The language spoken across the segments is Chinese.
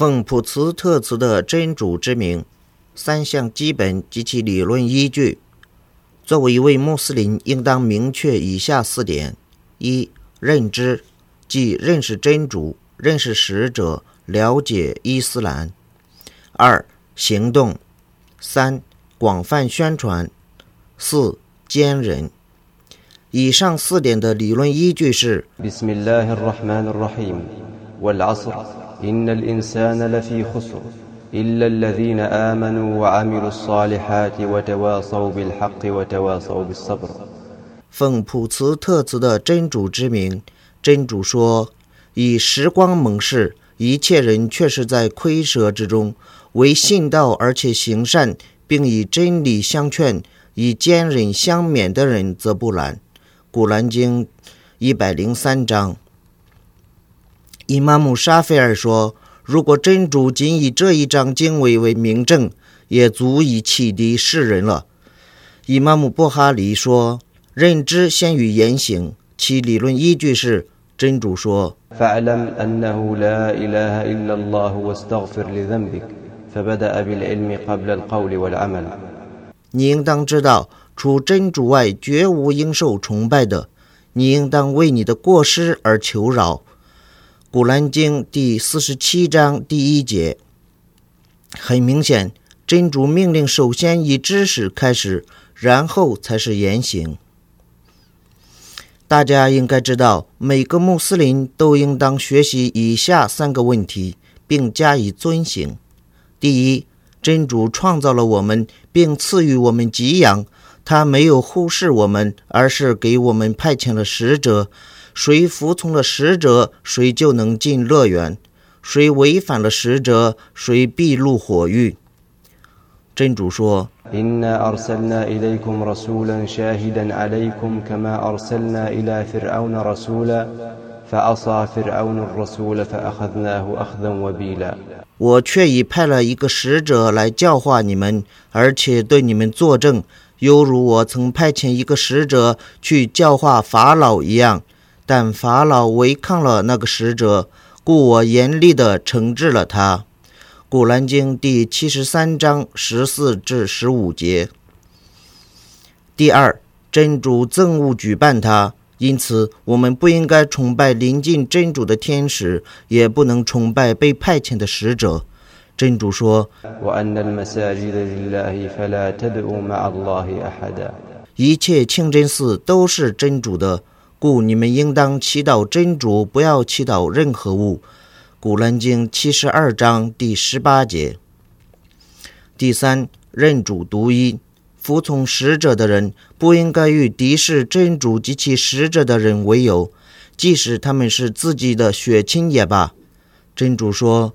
奉普茨特茨的真主之名，三项基本及其理论依据。作为一位穆斯林，应当明确以下四点：一、认知，即认识真主、认识使者、了解伊斯兰；二、行动；三、广泛宣传；四、坚忍。以上四点的理论依据是。奉普慈特慈的真主之名，真主说：“以时光蒙视，一切人却是在亏舍之中。唯信道而且行善，并以真理相劝，以坚忍相勉的人，则不然。”古兰经一百零三章。伊玛目沙菲尔说：“如果真主仅以这一章经文为明证，也足以启迪世人了。”伊玛目布哈里说：“认知先于言行，其理论依据是真主说：‘你应当知道，除真主外，绝无应受崇拜的。你应当为你的过失而求饶。’”《古兰经》第四十七章第一节，很明显，真主命令首先以知识开始，然后才是言行。大家应该知道，每个穆斯林都应当学习以下三个问题，并加以遵行：第一，真主创造了我们，并赐予我们给养，他没有忽视我们，而是给我们派遣了使者。谁服从了使者，谁就能进乐园；谁违反了使者，谁必入火狱。真主说：“我却已派了一个使者来教化你们，而且对你们作证，犹如我曾派遣一个使者去教化法老一样。”但法老违抗了那个使者，故我严厉地惩治了他。古兰经第七十三章十四至十五节。第二，真主憎恶举办他，因此我们不应该崇拜临近真主的天使，也不能崇拜被派遣的使者。真主说：“一切清真寺都是真主的。”故你们应当祈祷真主，不要祈祷任何物。古兰经七十二章第十八节。第三，认主独一，服从使者的人不应该与敌视真主及其使者的人为友，即使他们是自己的血亲也罢。真主说。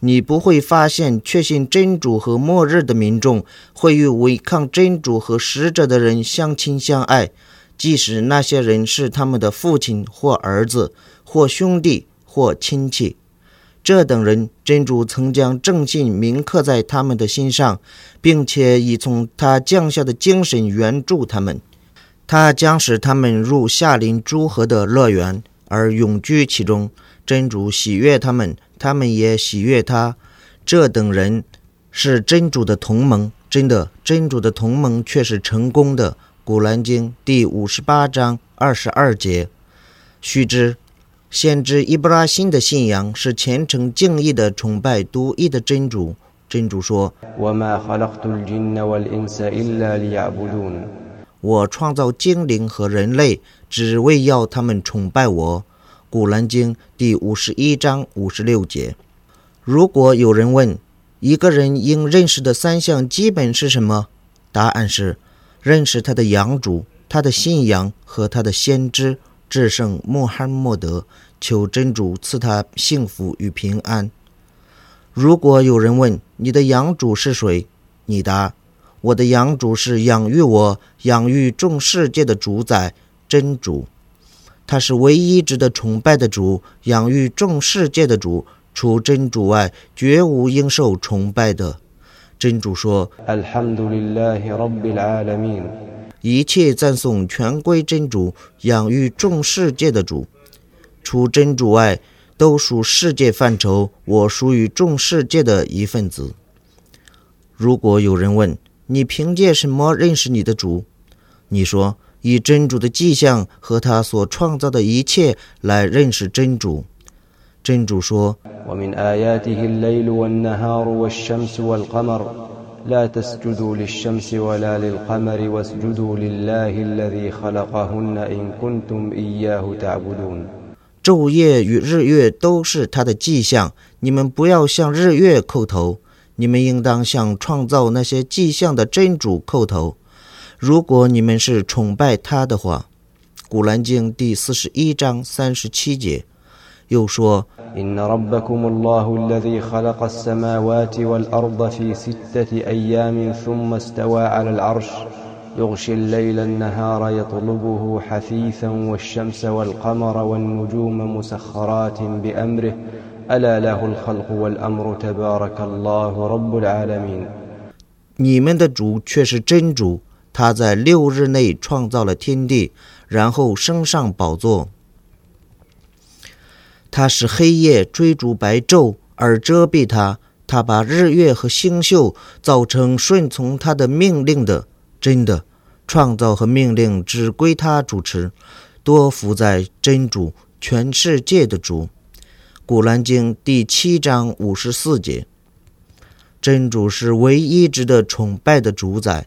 你不会发现确信真主和末日的民众会与违抗真主和使者的人相亲相爱，即使那些人是他们的父亲或儿子或兄弟或亲戚。这等人，真主曾将正信铭刻在他们的心上，并且已从他降下的精神援助他们。他将使他们入夏林诸河的乐园，而永居其中。真主喜悦他们。他们也喜悦他，这等人是真主的同盟。真的，真主的同盟却是成功的。古兰经第五十八章二十二节。须知，先知伊布拉辛的信仰是虔诚敬意的崇拜独一的真主。真主说：“我创造精灵和人类，只为要他们崇拜我。”古兰经第五十一章五十六节：如果有人问一个人应认识的三项基本是什么，答案是认识他的养主、他的信仰和他的先知至圣穆罕默德，求真主赐他幸福与平安。如果有人问你的养主是谁，你答：我的养主是养育我、养育众世界的主宰真主。他是唯一值得崇拜的主，养育众世界的主。除真主外，绝无应受崇拜的。真主说：“一切赞颂全归真主，养育众世界的主。除真主外，都属世界范畴。我属于众世界的一份子。”如果有人问你凭借什么认识你的主，你说以真主的迹象和他所创造的一切来认识真主。真主说昼夜与日月都是他的迹象你们不要向日月叩头你们应当向创造那些迹象的真主叩头。如果你们是崇拜他的话，《古兰经》第四十一章三十七节又说：“你们的主却是真主。”他在六日内创造了天地，然后升上宝座。他使黑夜追逐白昼而遮蔽他，他把日月和星宿造成顺从他的命令的。真的，创造和命令只归他主持，多福在真主，全世界的主。古兰经第七章五十四节，真主是唯一值得崇拜的主宰。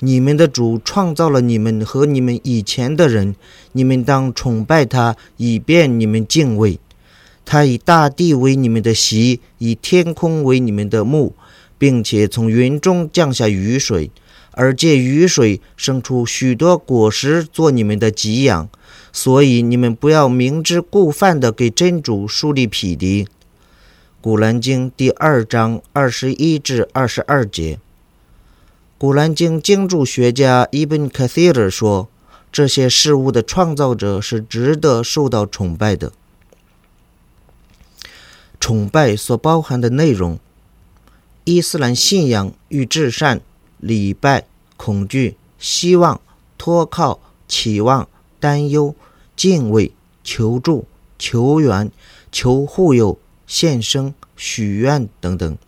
你们的主创造了你们和你们以前的人，你们当崇拜他，以便你们敬畏他。以大地为你们的席，以天空为你们的幕，并且从云中降下雨水，而借雨水生出许多果实做你们的给养。所以你们不要明知故犯的给真主树立匹敌。古兰经第二章二十一至二十二节。古兰经经注学家伊本·卡西尔说：“这些事物的创造者是值得受到崇拜的。崇拜所包含的内容：伊斯兰信仰与至善、礼拜、恐惧、希望、托靠、期望、担忧、敬畏、求助、求援、求护佑、献生、许愿等等。”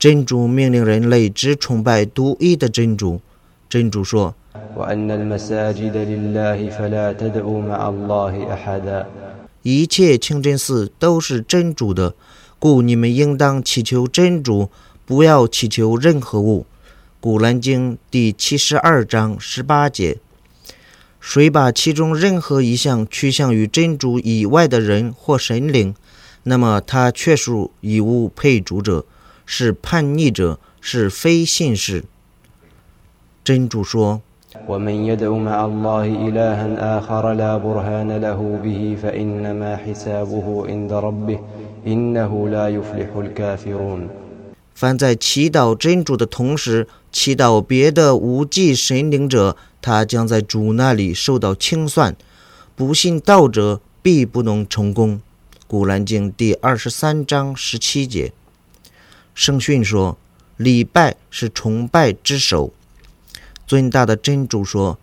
真主命令人类只崇拜独一的真主。真主说：“一切清真寺都是真主的，故你们应当祈求真主，不要祈求任何物。”古兰经第七十二章十八节。谁把其中任何一项趋向于真主以外的人或神灵，那么他确属以物配主者。是叛逆者，是非信士。真主说：“凡在祈祷真主的同时祈祷别的无忌神灵者，他将在主那里受到清算。不信道者必不能成功。”古兰经第二十三章十七节。圣训说：“礼拜是崇拜之首。”尊大的真主说：“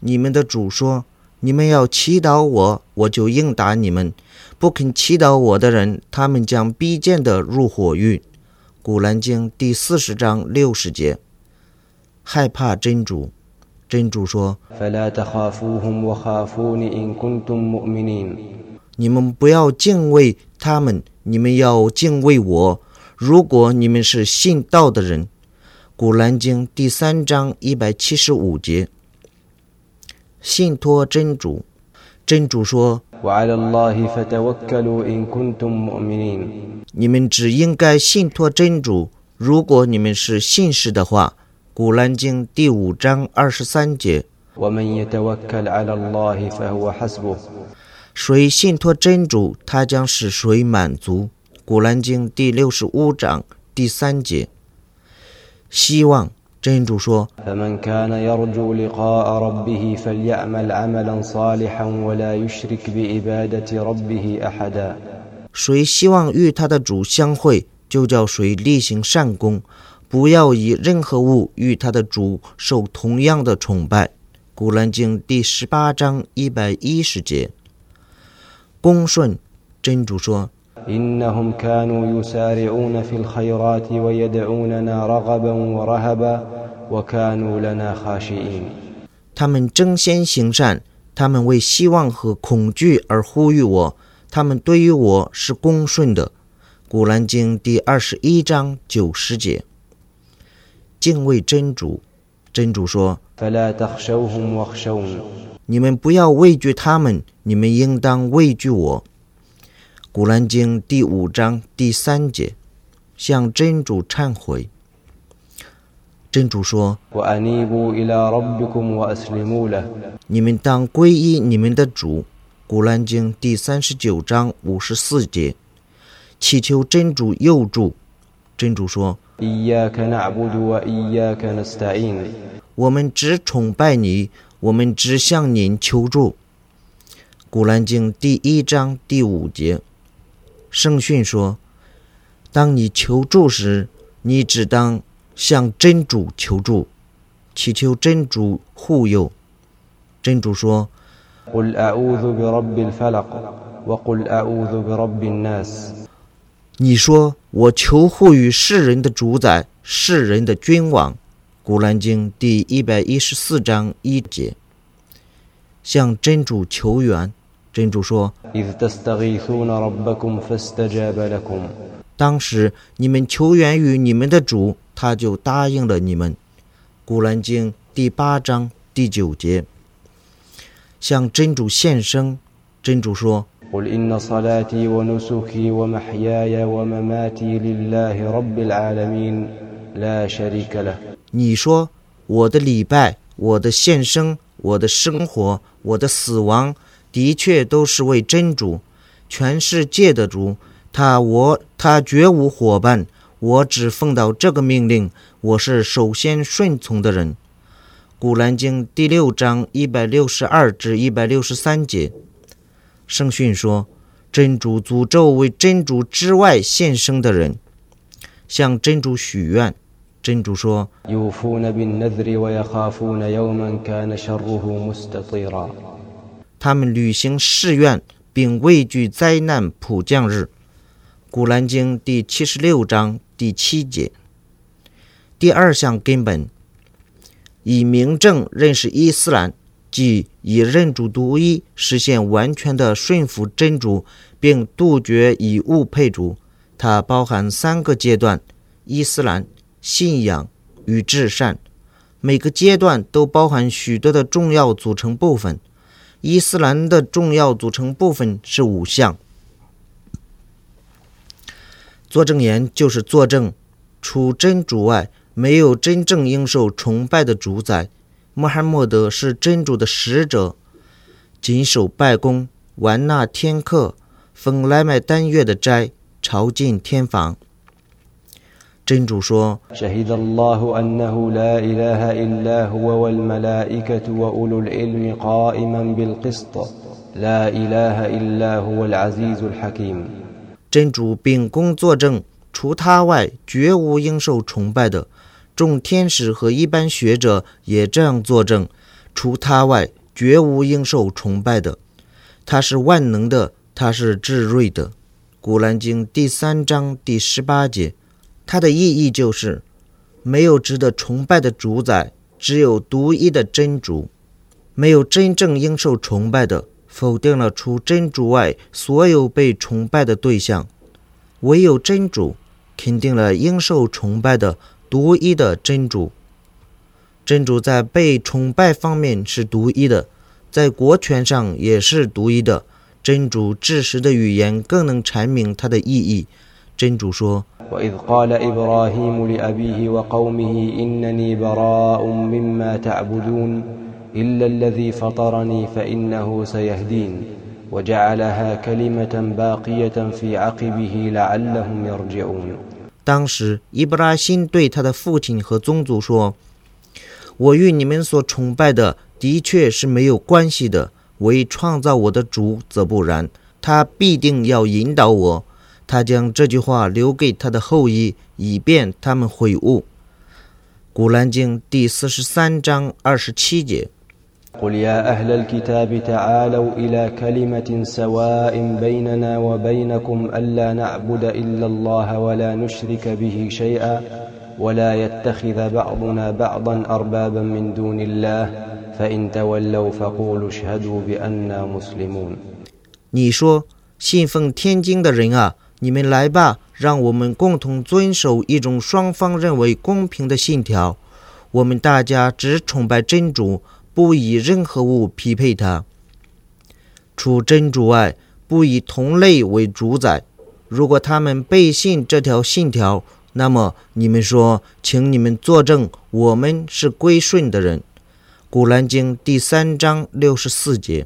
你们的主说，你们要祈祷我，我就应答你们；不肯祈祷我的人，他们将逼贱的入火狱。”古兰经第四十章六十节。害怕真主。真主说：“你们不要敬畏他们，你们要敬畏我。如果你们是信道的人，《古兰经》第三章一百七十五节。信托真主，真主说：你们只应该信托真主，如果你们是信士的话。”古兰经》第五章二十三节。”谁信托真主，他将使谁满足。古兰经第六十五章第三节。希望真主说：“谁希望与他的主相会，就叫谁例行善功，不要以任何物与他的主受同样的崇拜。”古兰经第十八章一百一十节。恭顺，真主说：“他们争先行善，他们为希望和恐惧而呼吁我，他们对于我是恭顺的。”古兰经第二十一章九十节。敬畏真主，真主说。你们不要畏惧他们，你们应当畏惧我。古兰经第五章第三节，向真主忏悔。真主说：“你们当皈依你们的主。”古兰经第三十九章五十四节，祈求真主佑助。真主说。我们只崇拜你，我们只向您求助。古兰经第一章第五节，圣训说：“当你求助时，你只当向真主求助，祈求真主护佑。”真主说：“你说我求护于世人的主宰，世人的君王。”古兰经第一百一十四章一节，向真主求援。真主说：“当时你们求援于你们的主，他就答应了你们。”古兰经第八章第九节，向真主献声。真主说：“你说我的礼拜、我的献身、我的生活、我的死亡，的确都是为真主，全世界的主。他我他绝无伙伴，我只奉到这个命令，我是首先顺从的人。古兰经第六章一百六十二至一百六十三节，圣训说：真主诅咒为真主之外献身的人，向真主许愿。真主说：“他们履行誓愿，并畏惧灾难普降日。”《古兰经》第七十六章第七节。第二项根本，以明正认识伊斯兰，即以认主独一，实现完全的顺服真主，并杜绝以物配主。它包含三个阶段：伊斯兰。信仰与至善，每个阶段都包含许多的重要组成部分。伊斯兰的重要组成部分是五项：作证言就是作证，除真主外，没有真正应受崇拜的主宰；穆罕默德是真主的使者；谨守拜功，完纳天课，奉来买单月的斋，朝觐天房。真主说：“真主秉公作证，除他外，绝无应受崇拜的。众天使和一般学者也这样作证，除他外，绝无应受崇拜的。他是万能的，他是至睿的。”《古兰经》第三章第十八节。它的意义就是，没有值得崇拜的主宰，只有独一的真主，没有真正应受崇拜的，否定了除真主外所有被崇拜的对象；唯有真主，肯定了应受崇拜的独一的真主。真主在被崇拜方面是独一的，在国权上也是独一的。真主至实的语言更能阐明它的意义。真主说。وإذ قال إبراهيم لأبيه وقومه إنني براء مما تعبدون إلا الذي فطرني فإنه سيهدين وجعلها كلمة باقية في عقبه لعلهم يرجعون 当时，伊布拉辛对他的父亲和宗族说：“我与你们所崇拜的的确是没有关系的，唯创造我的主则不然，他必定要引导我。”他将这句话留给他的后裔，以便他们悔悟。《古兰经》第四十三章二十七节。قل يا أهل الكتاب تعالوا إلى كلمة سواء بيننا وبينكم ألا نعبد إلا الله ولا نشرك به شيئا ولا يتخذ بعضنا بعضا أربابا من دون الله فإن تولوا فقولوا اشهدوا بأننا مسلمون 你说，信奉天经的人啊！你们来吧，让我们共同遵守一种双方认为公平的信条。我们大家只崇拜真主， 不以任何物匹配他。除真主外，不以同类为主宰。如果他们背信这条信条，那么你们说，请你们作证，我们是归顺的人。古兰经第三章六十四节，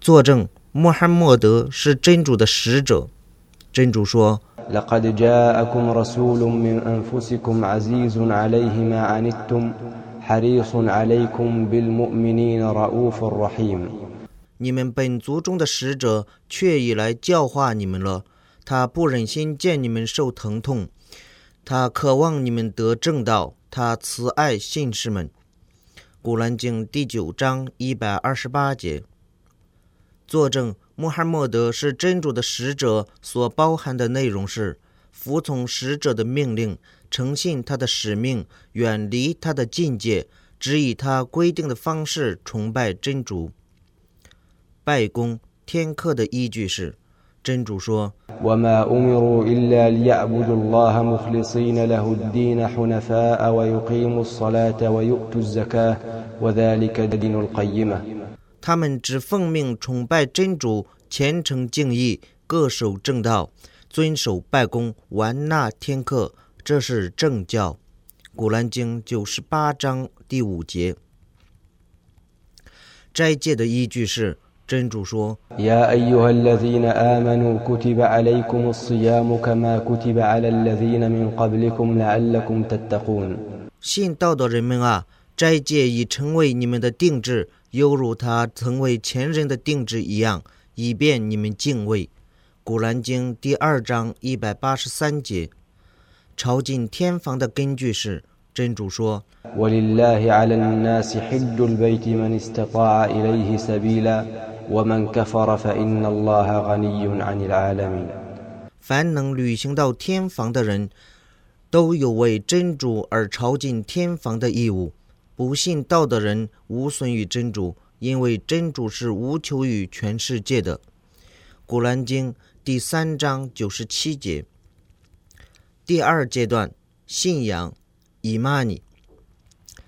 作证穆罕默德是真主的使者。真主说：“لقد جاءكم رسول من أنفسكم عزيز عليه ما عنتم حريص عليكم بالمؤمنين رؤوف رحيم。”你们本族中的使者却已来教化你们了。他不忍心见你们受疼痛，他渴望你们得正道。他慈爱信士们。古兰经第九章一百二十八节。作证。穆罕默德是真主的使者，所包含的内容是服从使者的命令， 诚信他的使命，远离他的境界，只以他规定的方式崇拜真主。拜功天课的依据是，真主说。他们只奉命崇拜真主，虔诚敬意，各守正道，遵守拜功，完纳天课，这是正教。古兰经九十八章第五节。斋戒的依据是真主说：“信道的人们啊，斋戒已成为你们的定制。”犹如他成为前人的定制一样，以便你们敬畏。古兰经第二章一百八十三节，朝觐天房的根据是真主说：“凡能履行到天房的人，都有为真主而朝觐天房的义务。”不信道的人无损于真主，因为真主是无求于全世界的。古兰经第三章九十七节。第二阶段，信仰，伊玛尼。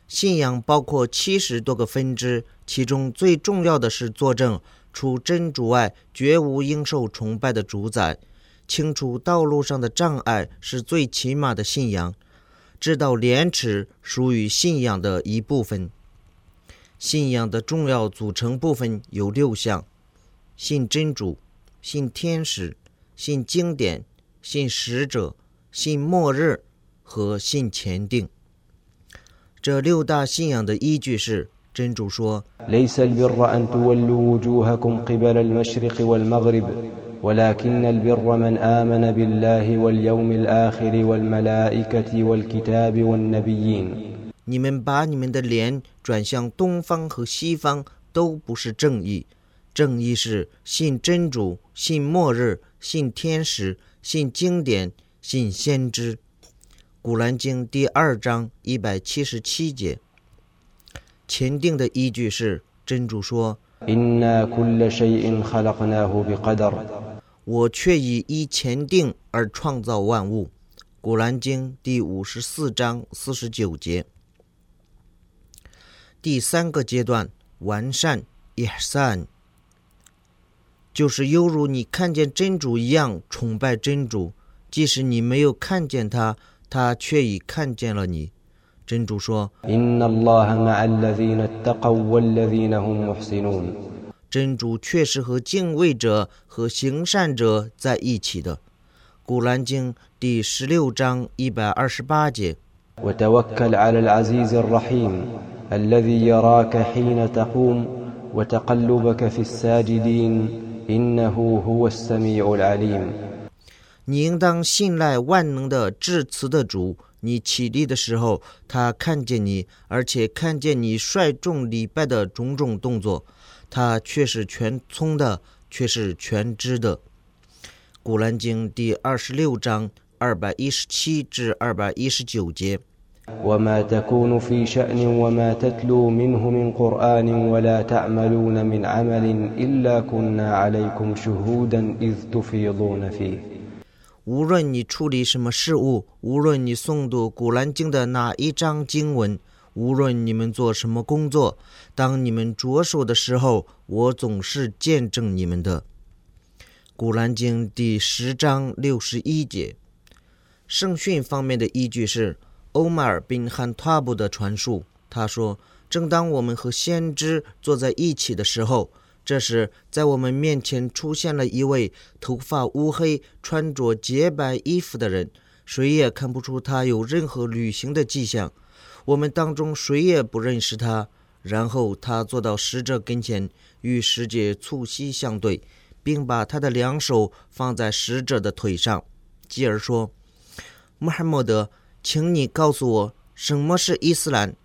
信仰包括七十多个分支，其中最重要的是作证，除真主外，绝无应受崇拜的主宰。清除道路上的障碍，是最起码的信仰。知道廉耻属于信仰的一部分。信仰的重要组成部分有六项：信真主、信天使、信经典、信使者、信末日和信前定。这六大信仰的依据是真主说。ولكن البر من آمن بالله واليوم الآخر والملائكة والكتاب والنبيين 你们把你们的脸转向东方和西方，都不是正义。正义是信真主、信末日、信天使、信经典、 信先知。古兰经第二章一百七十七节。前定的依据是真主说我确已依前定而创造万物。古兰经第五十四章四十九节。第三个阶段完善也善就是犹如你看见真主一样崇拜真主。即使你没有看见他他却已看见了你。真主说真主确实和敬畏者和行善者在一起的。古兰经第十六章一百二十八节。你应当信赖万能的至慈的主。你起立的时候，他看见你，而且看见你率众礼拜的种种动作。他却是全聪的，却是全知的。古兰经第二十六章二百一十七至二百一十九节。 وما تكون في شأن وما تتلو منه من قرآن ولا تعملون من عمل إلا كنا عليكم شهودا إذ تفيضون فيه 无论你处理什么事物，无论你诵读《古兰经》的哪一章经文，无论你们做什么工作，当你们着手的时候，我总是见证你们的。《古兰经》第十章六十一节。圣训方面的依据是欧麦尔宾汉塔布的传述。他说：“正当我们和先知坐在一起的时候，这时在我们面前出现了一位头发乌黑、穿着洁白衣服的人，谁也看不出他有任何旅行的迹象。我们当中谁也不认识他。然后他坐到使者跟前，与使者促膝相对，并把他的两手放在使者的腿上，继而说：‘穆罕默德，请你告诉我什么是伊斯兰。’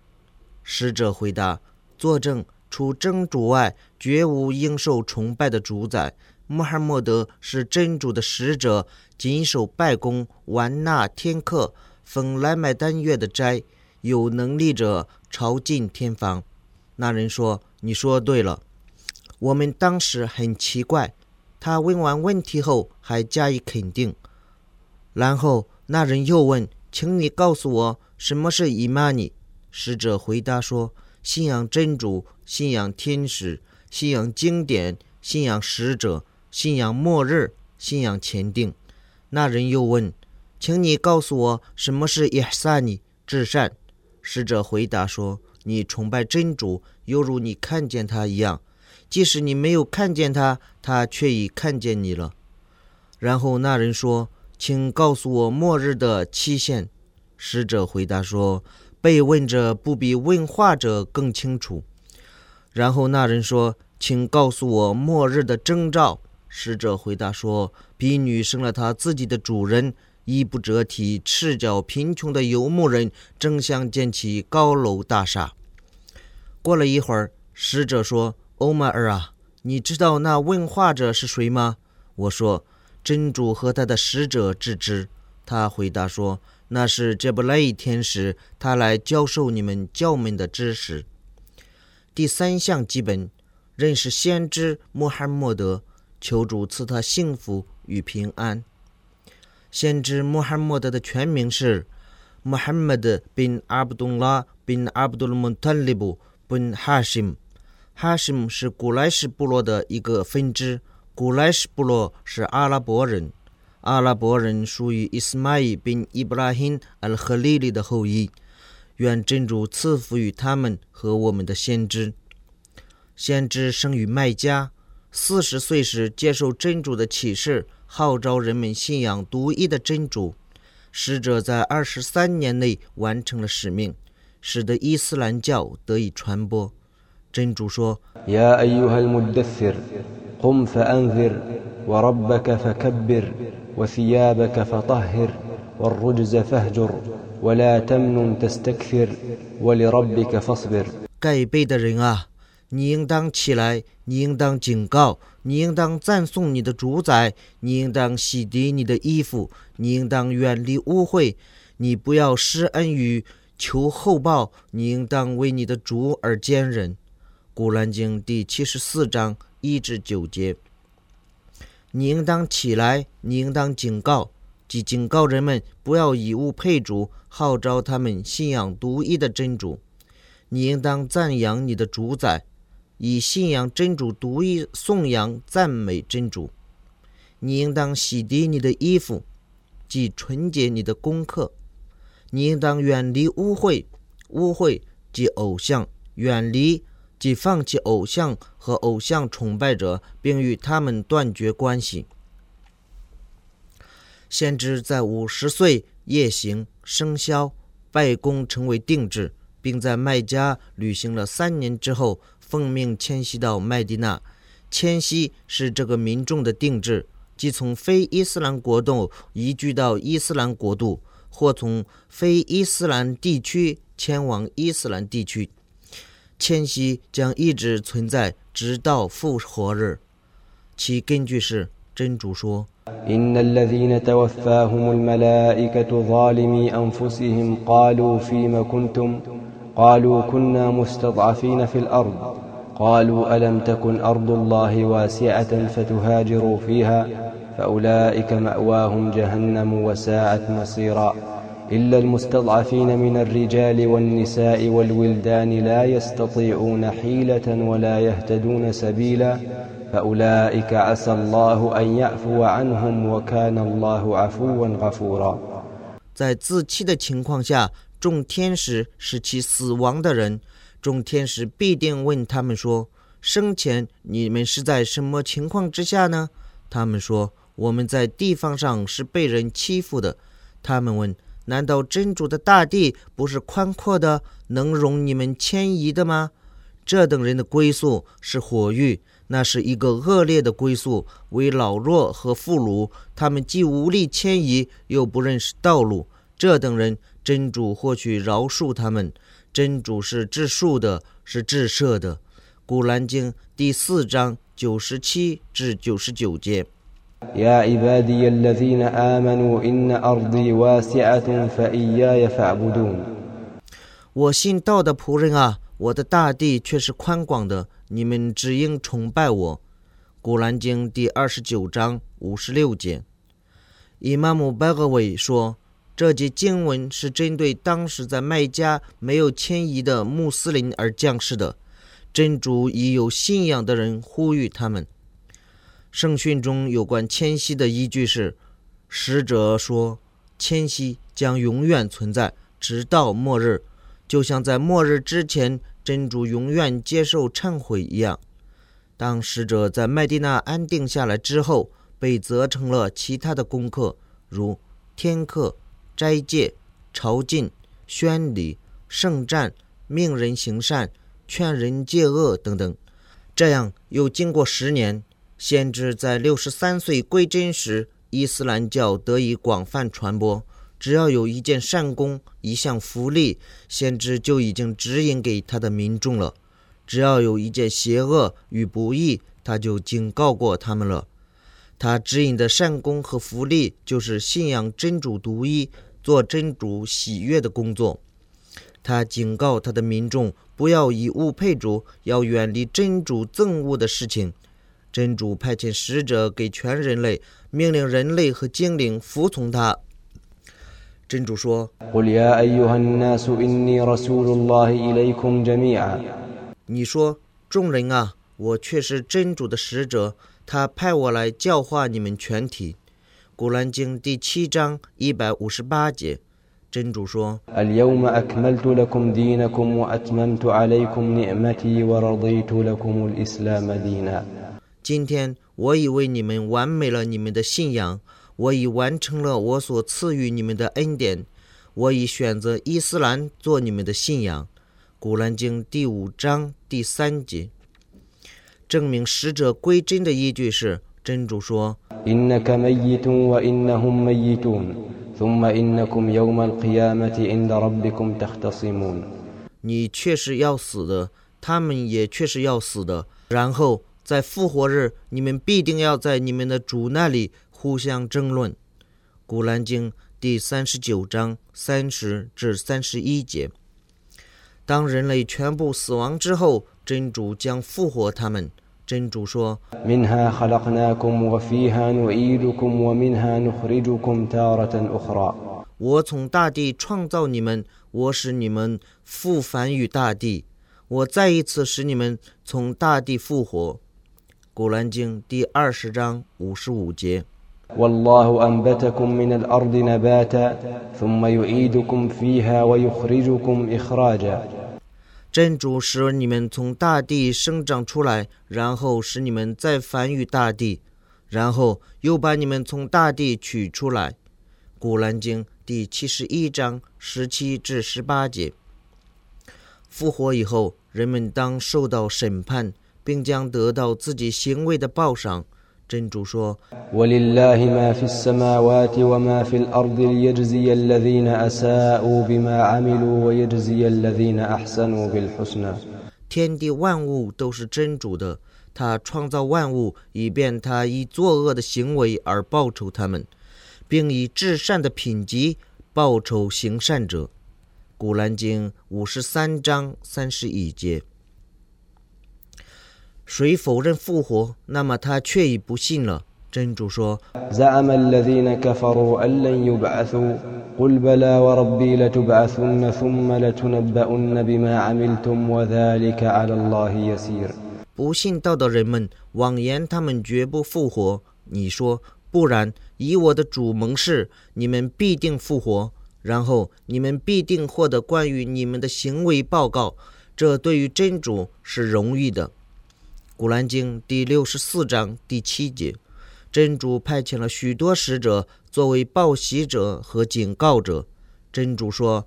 使者回答：‘作证。’除真主外，绝无应受崇拜的主宰。穆罕默德是真主的使者，谨守拜功，完纳天课，封来买丹月的斋。有能力者朝觐天房。那人说：“你说对了。”我们当时很奇怪。他问完问题后，还加以肯定。然后那人又问：“请你告诉我，什么是伊玛尼？”使者回答说：“信仰真主。”信仰天使，信仰经典，信仰使者，信仰末日，信仰前定。那人又问：“请你告诉我，什么是伊萨尼至善？”使者回答说：“你崇拜真主，犹如你看见他一样；即使你没有看见他，他却已看见你了。”然后那人说：“请告诉我末日的期限。”使者回答说：“被问者不比问话者更清楚。”然后那人说：“请告诉我末日的征兆。”使者回答说：“婢女生了她自己的主人，衣不遮体、赤脚、贫穷的游牧人争相建起高楼大厦。”过了一会儿，使者说：“欧麦尔啊，你知道那问话者是谁吗？”我说：“真主和他的使者知之。”他回答说：“那是这不勒天使，他来教授你们教门的知识。”第三项基本，认识先知穆罕默德，求主赐他幸福与平安。先知穆罕默德的全名是穆罕默德 bin 阿卜杜拉 bin 阿卜杜勒穆塔利布 bin 哈什姆。哈什姆是古莱什部落的一个分支。古莱什部落是阿拉伯人，阿拉伯人属于伊斯玛仪 bin 伊布拉辛尔赫利利的后裔。愿真主赐福于他们和我们的先知。先知生于麦加，四十岁时接受真主的启示，号召人们信仰独一的真主。使者在二十三年内完成了使命，使得伊斯兰教得以传播。真主说 يا أيها المدثر قم فأنذر وربك فكبر وثيابك فطهر والرجز فاهجر ولا تمنن تستكثر ولربك فاصبر：“ 盖背的人啊，你应当起来，你应当警告，你应当赞颂你的主宰，你应当洗涤你的衣服，你应当远离污秽，你不要施恩于 求厚报，你应当为你的主而坚忍。古兰经第七十四章一至九节。 你应当起来，你应当警告，即警告人们不要以物配主，号召他们信仰独一的真主。你应当赞扬你的主宰，以信仰真主独一颂扬赞美真主。你应当洗涤你的衣服，即纯洁你的功课。你应当远离污秽，污秽即偶像，远离。即放弃偶像和偶像崇拜者，并与他们断绝关系。先知在五十岁夜行生肖拜功成为定制，并在麦加旅行了三年之后，奉命迁徙到麦地那。迁徙是这个民众的定制，即从非伊斯兰国度移居到伊斯兰国度，或从非伊斯兰地区迁往伊斯兰地区。迁徙将一直存在，直到复活日。其根据是真主说：“إن الذين توفاهم الملائكة ظالمي أنفسهم قالوا فيما كنتم قالوا كنا مستضعفين في الأرض قالوا ألم تكن أرض الله واسعة فتهاجروا فيها فأولئك مأواهم جهنم وساءت مصيرا” إلا المستضعفين من الرجال والنساء والولدان لا يستطيعون حيلة ولا يهتدون سبيلا فأولئك عسى الله أن يعفو عنهم وكان الله عفوا غفورا 在自欺的情况下，众天使使其死亡的人，众天使必定问他们说：“生前你们是在什么情况之下呢？”他们说：“我们在地方上是被人欺负的。”他们问。 难道真主的大地不是宽阔的，能容你们迁移的吗？这等人的归宿是火狱，那是一个恶劣的归宿，为老弱和妇孺。他们既无力迁移，又不认识道路。这等人，真主或许饶恕他们。真主是至恕的，是至赦的。古兰经第四章九十七至九十九节。يا عبادي الذين آمنوا إن أرضي واسعة فإياي فاعبدون 我信道的仆人啊，我的大地却是宽广的，你们只应崇拜我。古兰经第二十九章五十六节，伊玛目巴格韦说，这节经文是针对当时在麦加没有迁移的穆斯林而降世的，真主已有信仰的人呼吁他们。 圣训中有关迁徙的依据是，使者说，迁徙将永远存在，直到末日，就像在末日之前，真主永远接受忏悔一样。当使者在麦地那安定下来之后，被责成了其他的功课，如天课、斋戒、朝觐、宣礼、圣战、命人行善、劝人戒恶等等。这样又经过十年。先知在六十三岁归真时，伊斯兰教得以广泛传播。只要有一件善功、一项福利，先知就已经指引给他的民众了；只要有一件邪恶与不义，他就警告过他们了。他指引的善功和福利，就是信仰真主独一、做真主喜悦的工作。他警告他的民众，不要以物配主，要远离真主憎恶的事情。真主派遣使者给全人类，命令人类和精灵服从他。真主说：“你说，众人啊，我却是真主的使者，他派我来教化你们全体。”古兰经第七章一百五十八节，真主说。今天我已为你们完美了你们的信仰，我已完成了我所赐予你们的恩典，我已选择伊斯兰做你们的信仰。古兰经第五章第三节，证明使者归真的依据是真主说：“你确实要死的，他们也确实要死的，然后。”在复活日，你们必定要在你们的主那里互相争论。古兰经第三十九章三十至三十一节。当人类全部死亡之后，真主将复活他们。真主说：“我从大地创造你们，我使你们复返于大地，我再一次使你们从大地复活。”古兰经第二十章五十五节。真主使你们从大地生长出来，然后使你们再繁育大地，然后又把你们从大地取出来。古兰经第七十一章十七至十八节。复活以后，人们当受到审判，并将得到自己行为的报赏。真主说：“天地万物都是真主的，他创造万物，以便他以作恶的行为而报酬他们，并以至善的品级报酬行善者。”古兰经五十三章三十一节。谁否认复活，那么他却已不信了。真主说：“不信道的人们妄言他们绝不复活。你说，不然，以我的主盟誓，你们必定复活，然后你们必定获得关于你们的行为报告。这对于真主是荣誉的。”古兰经第六十四章第七节，真主派遣了许多使者作为报喜者和警告者。真主说：“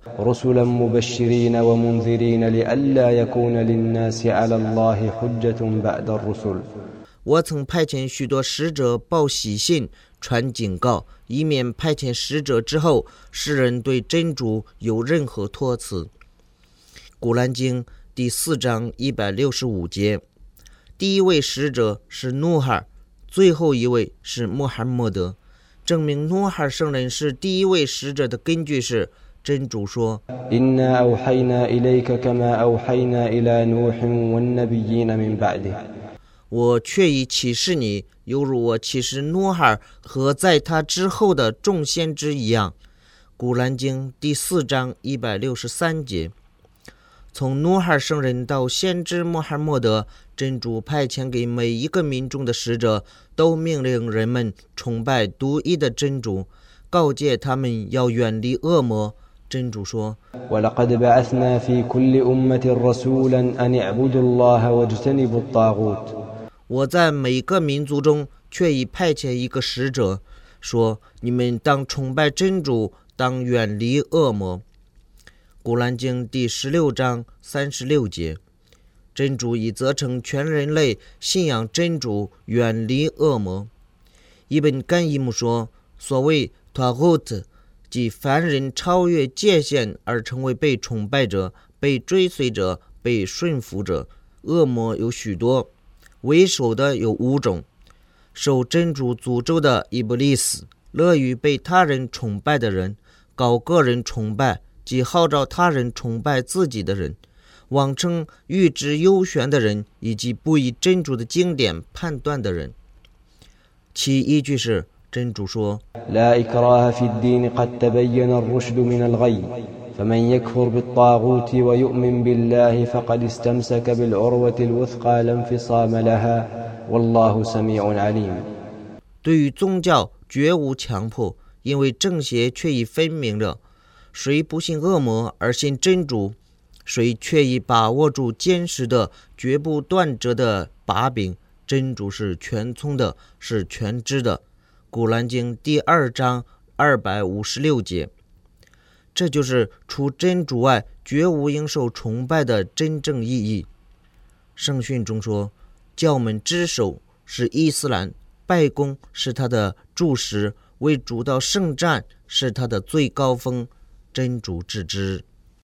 我曾派遣许多使者报喜信、传警告，以免派遣使者之后，世人对真主有任何托辞。”古兰经第四章一百六十五节。第一位使者是努哈，最后一位是穆罕默德。证明努哈圣人是第一位使者的根据是，真主说：“我却已启示你，犹如我启示努哈和在他之后的众先知一样。”古兰经第四章一百六十三节。从努哈圣人到先知穆罕默德。真主派遣给每一个民众的使者，都命令人们崇拜独一的真主，告诫他们要远离恶魔。真主说：“我在每个民族中却已派遣一个使者，说你们当崇拜真主，当远离恶魔。”古兰经第十六章三十六节。真主已责成全人类信仰真主，远离恶魔。伊本甘伊姆说：“所谓‘托胡特’，即凡人超越界限而成为被崇拜者、被追随者、被顺服者。恶魔有许多，为首的有五种：受真主诅咒的伊布利斯，乐于被他人崇拜的人，搞个人崇拜，即号召他人崇拜自己的人。”妄称预知幽玄的人，以及不以真主的经典判断的人，其依据是真主说：“对于宗教绝无强迫，因为正邪却已分明了。谁不信恶魔而信真主？”谁却已把握住坚实的、绝不断折的把柄？真主是全聪的，是全知的。古兰经第二章二百五十六节。这就是除真主外，绝无应受崇拜的真正意义。圣训中说：“教门之首是伊斯兰，拜功是他的柱石，为主道圣战是他的最高峰。”真主之知。